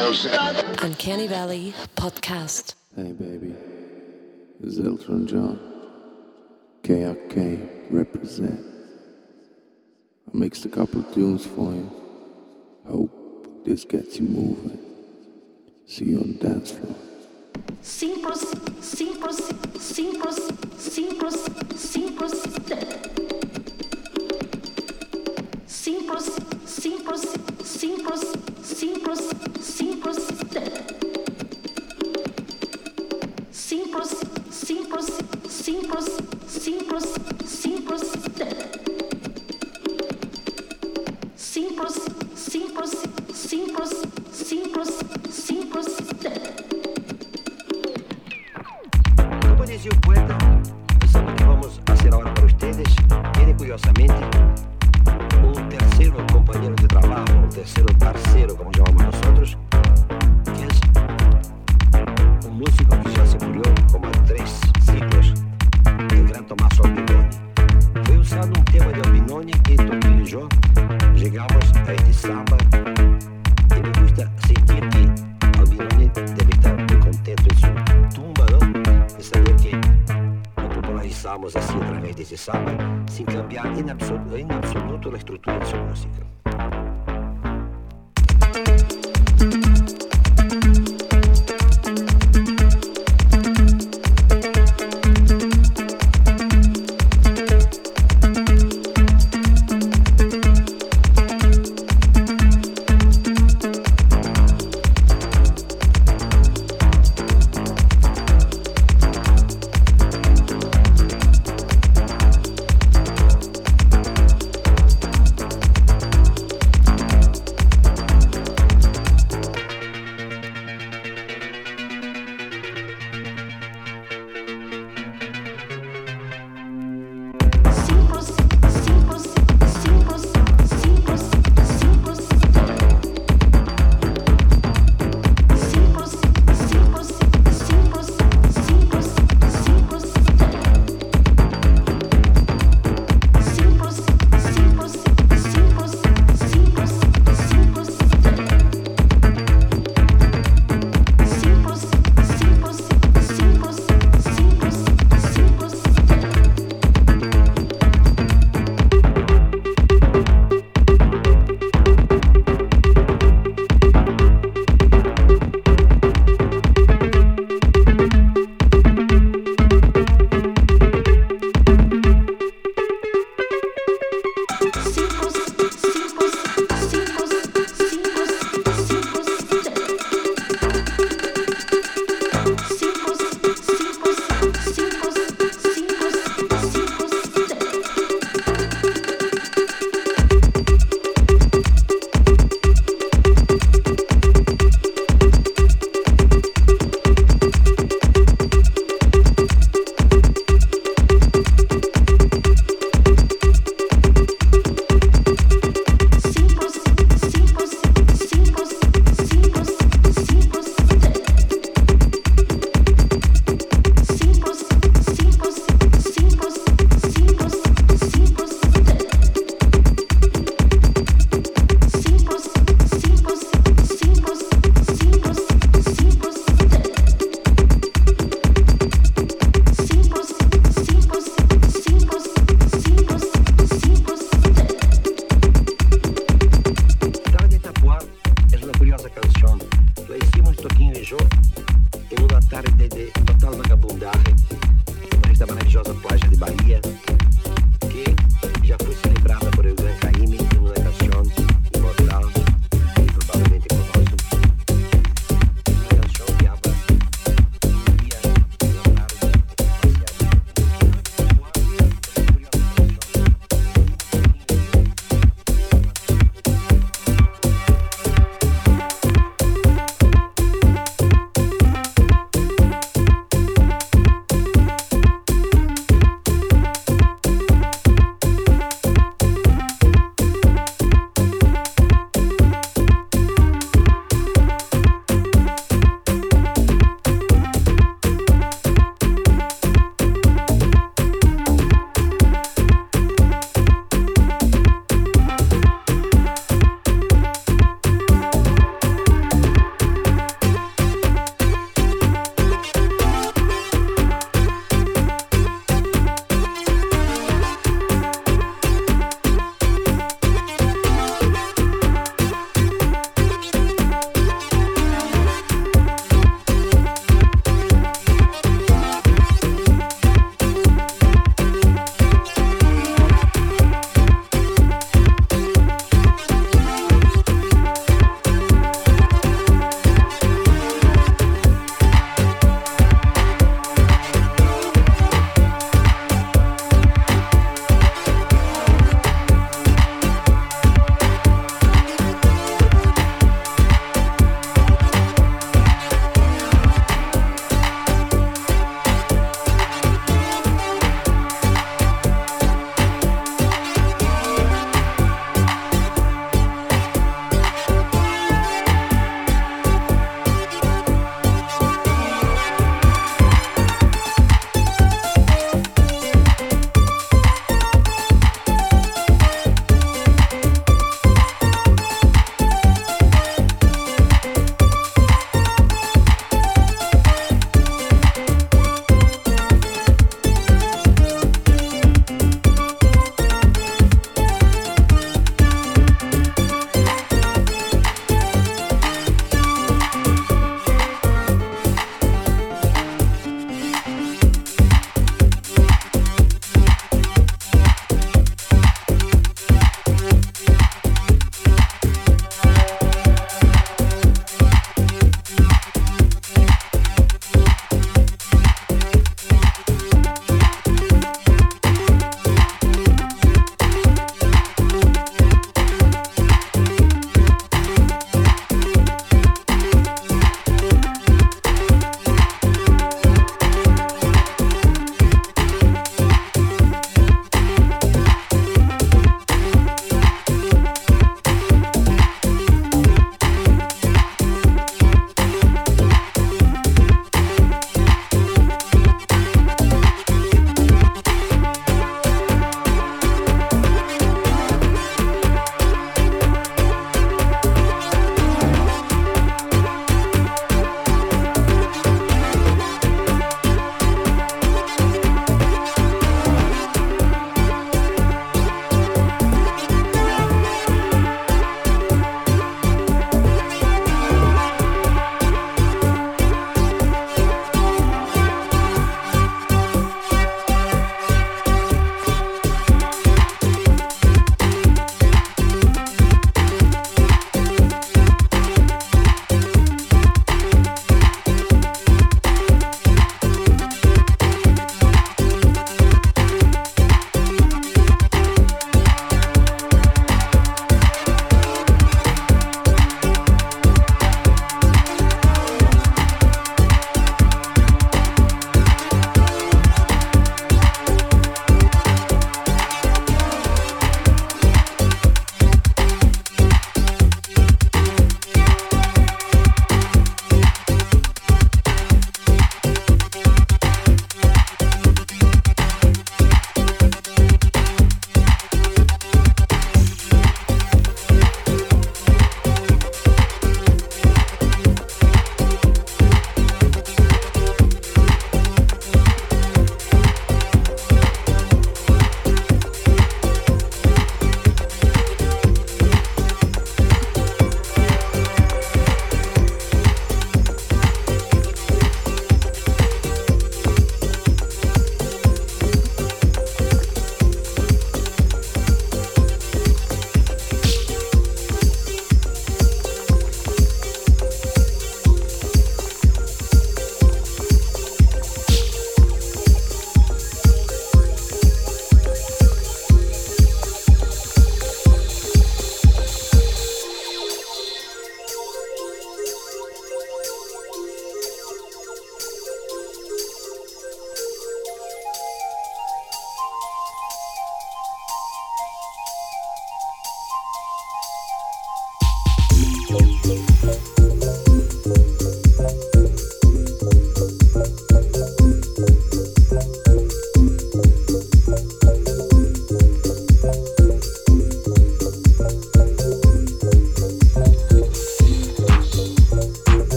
Uncanny Valley podcast. Hey baby, this is Elton John. KRK represent. I mixed a couple of tunes for you. Hope this gets you moving. See you on the dance floor. Simples, simples, simples, simples, simples. Simples, simples, simples, simples, simples. Simples, simples, simples, simples, simples. Simples, simples, simples, simples, simples. Como dizia o poeta, o que vamos para ustedes curiosamente un tercero compañero de trabajo, un tercero parceiro, como llamamos nosotros, que es un músico que ya se murió como en tres ciclos, el gran Tomás Albinoni. Fue usando un tema de Albinoni que Topinho y yo llegamos a este samba y me gusta sentir que Albinoni debe estar muy contento en su tumba. De saber que popularizamos así a través de ese samba, sin cambiar en absoluto, en absoluto la estructura de su música.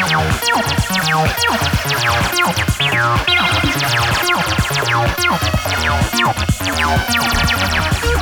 Thank you.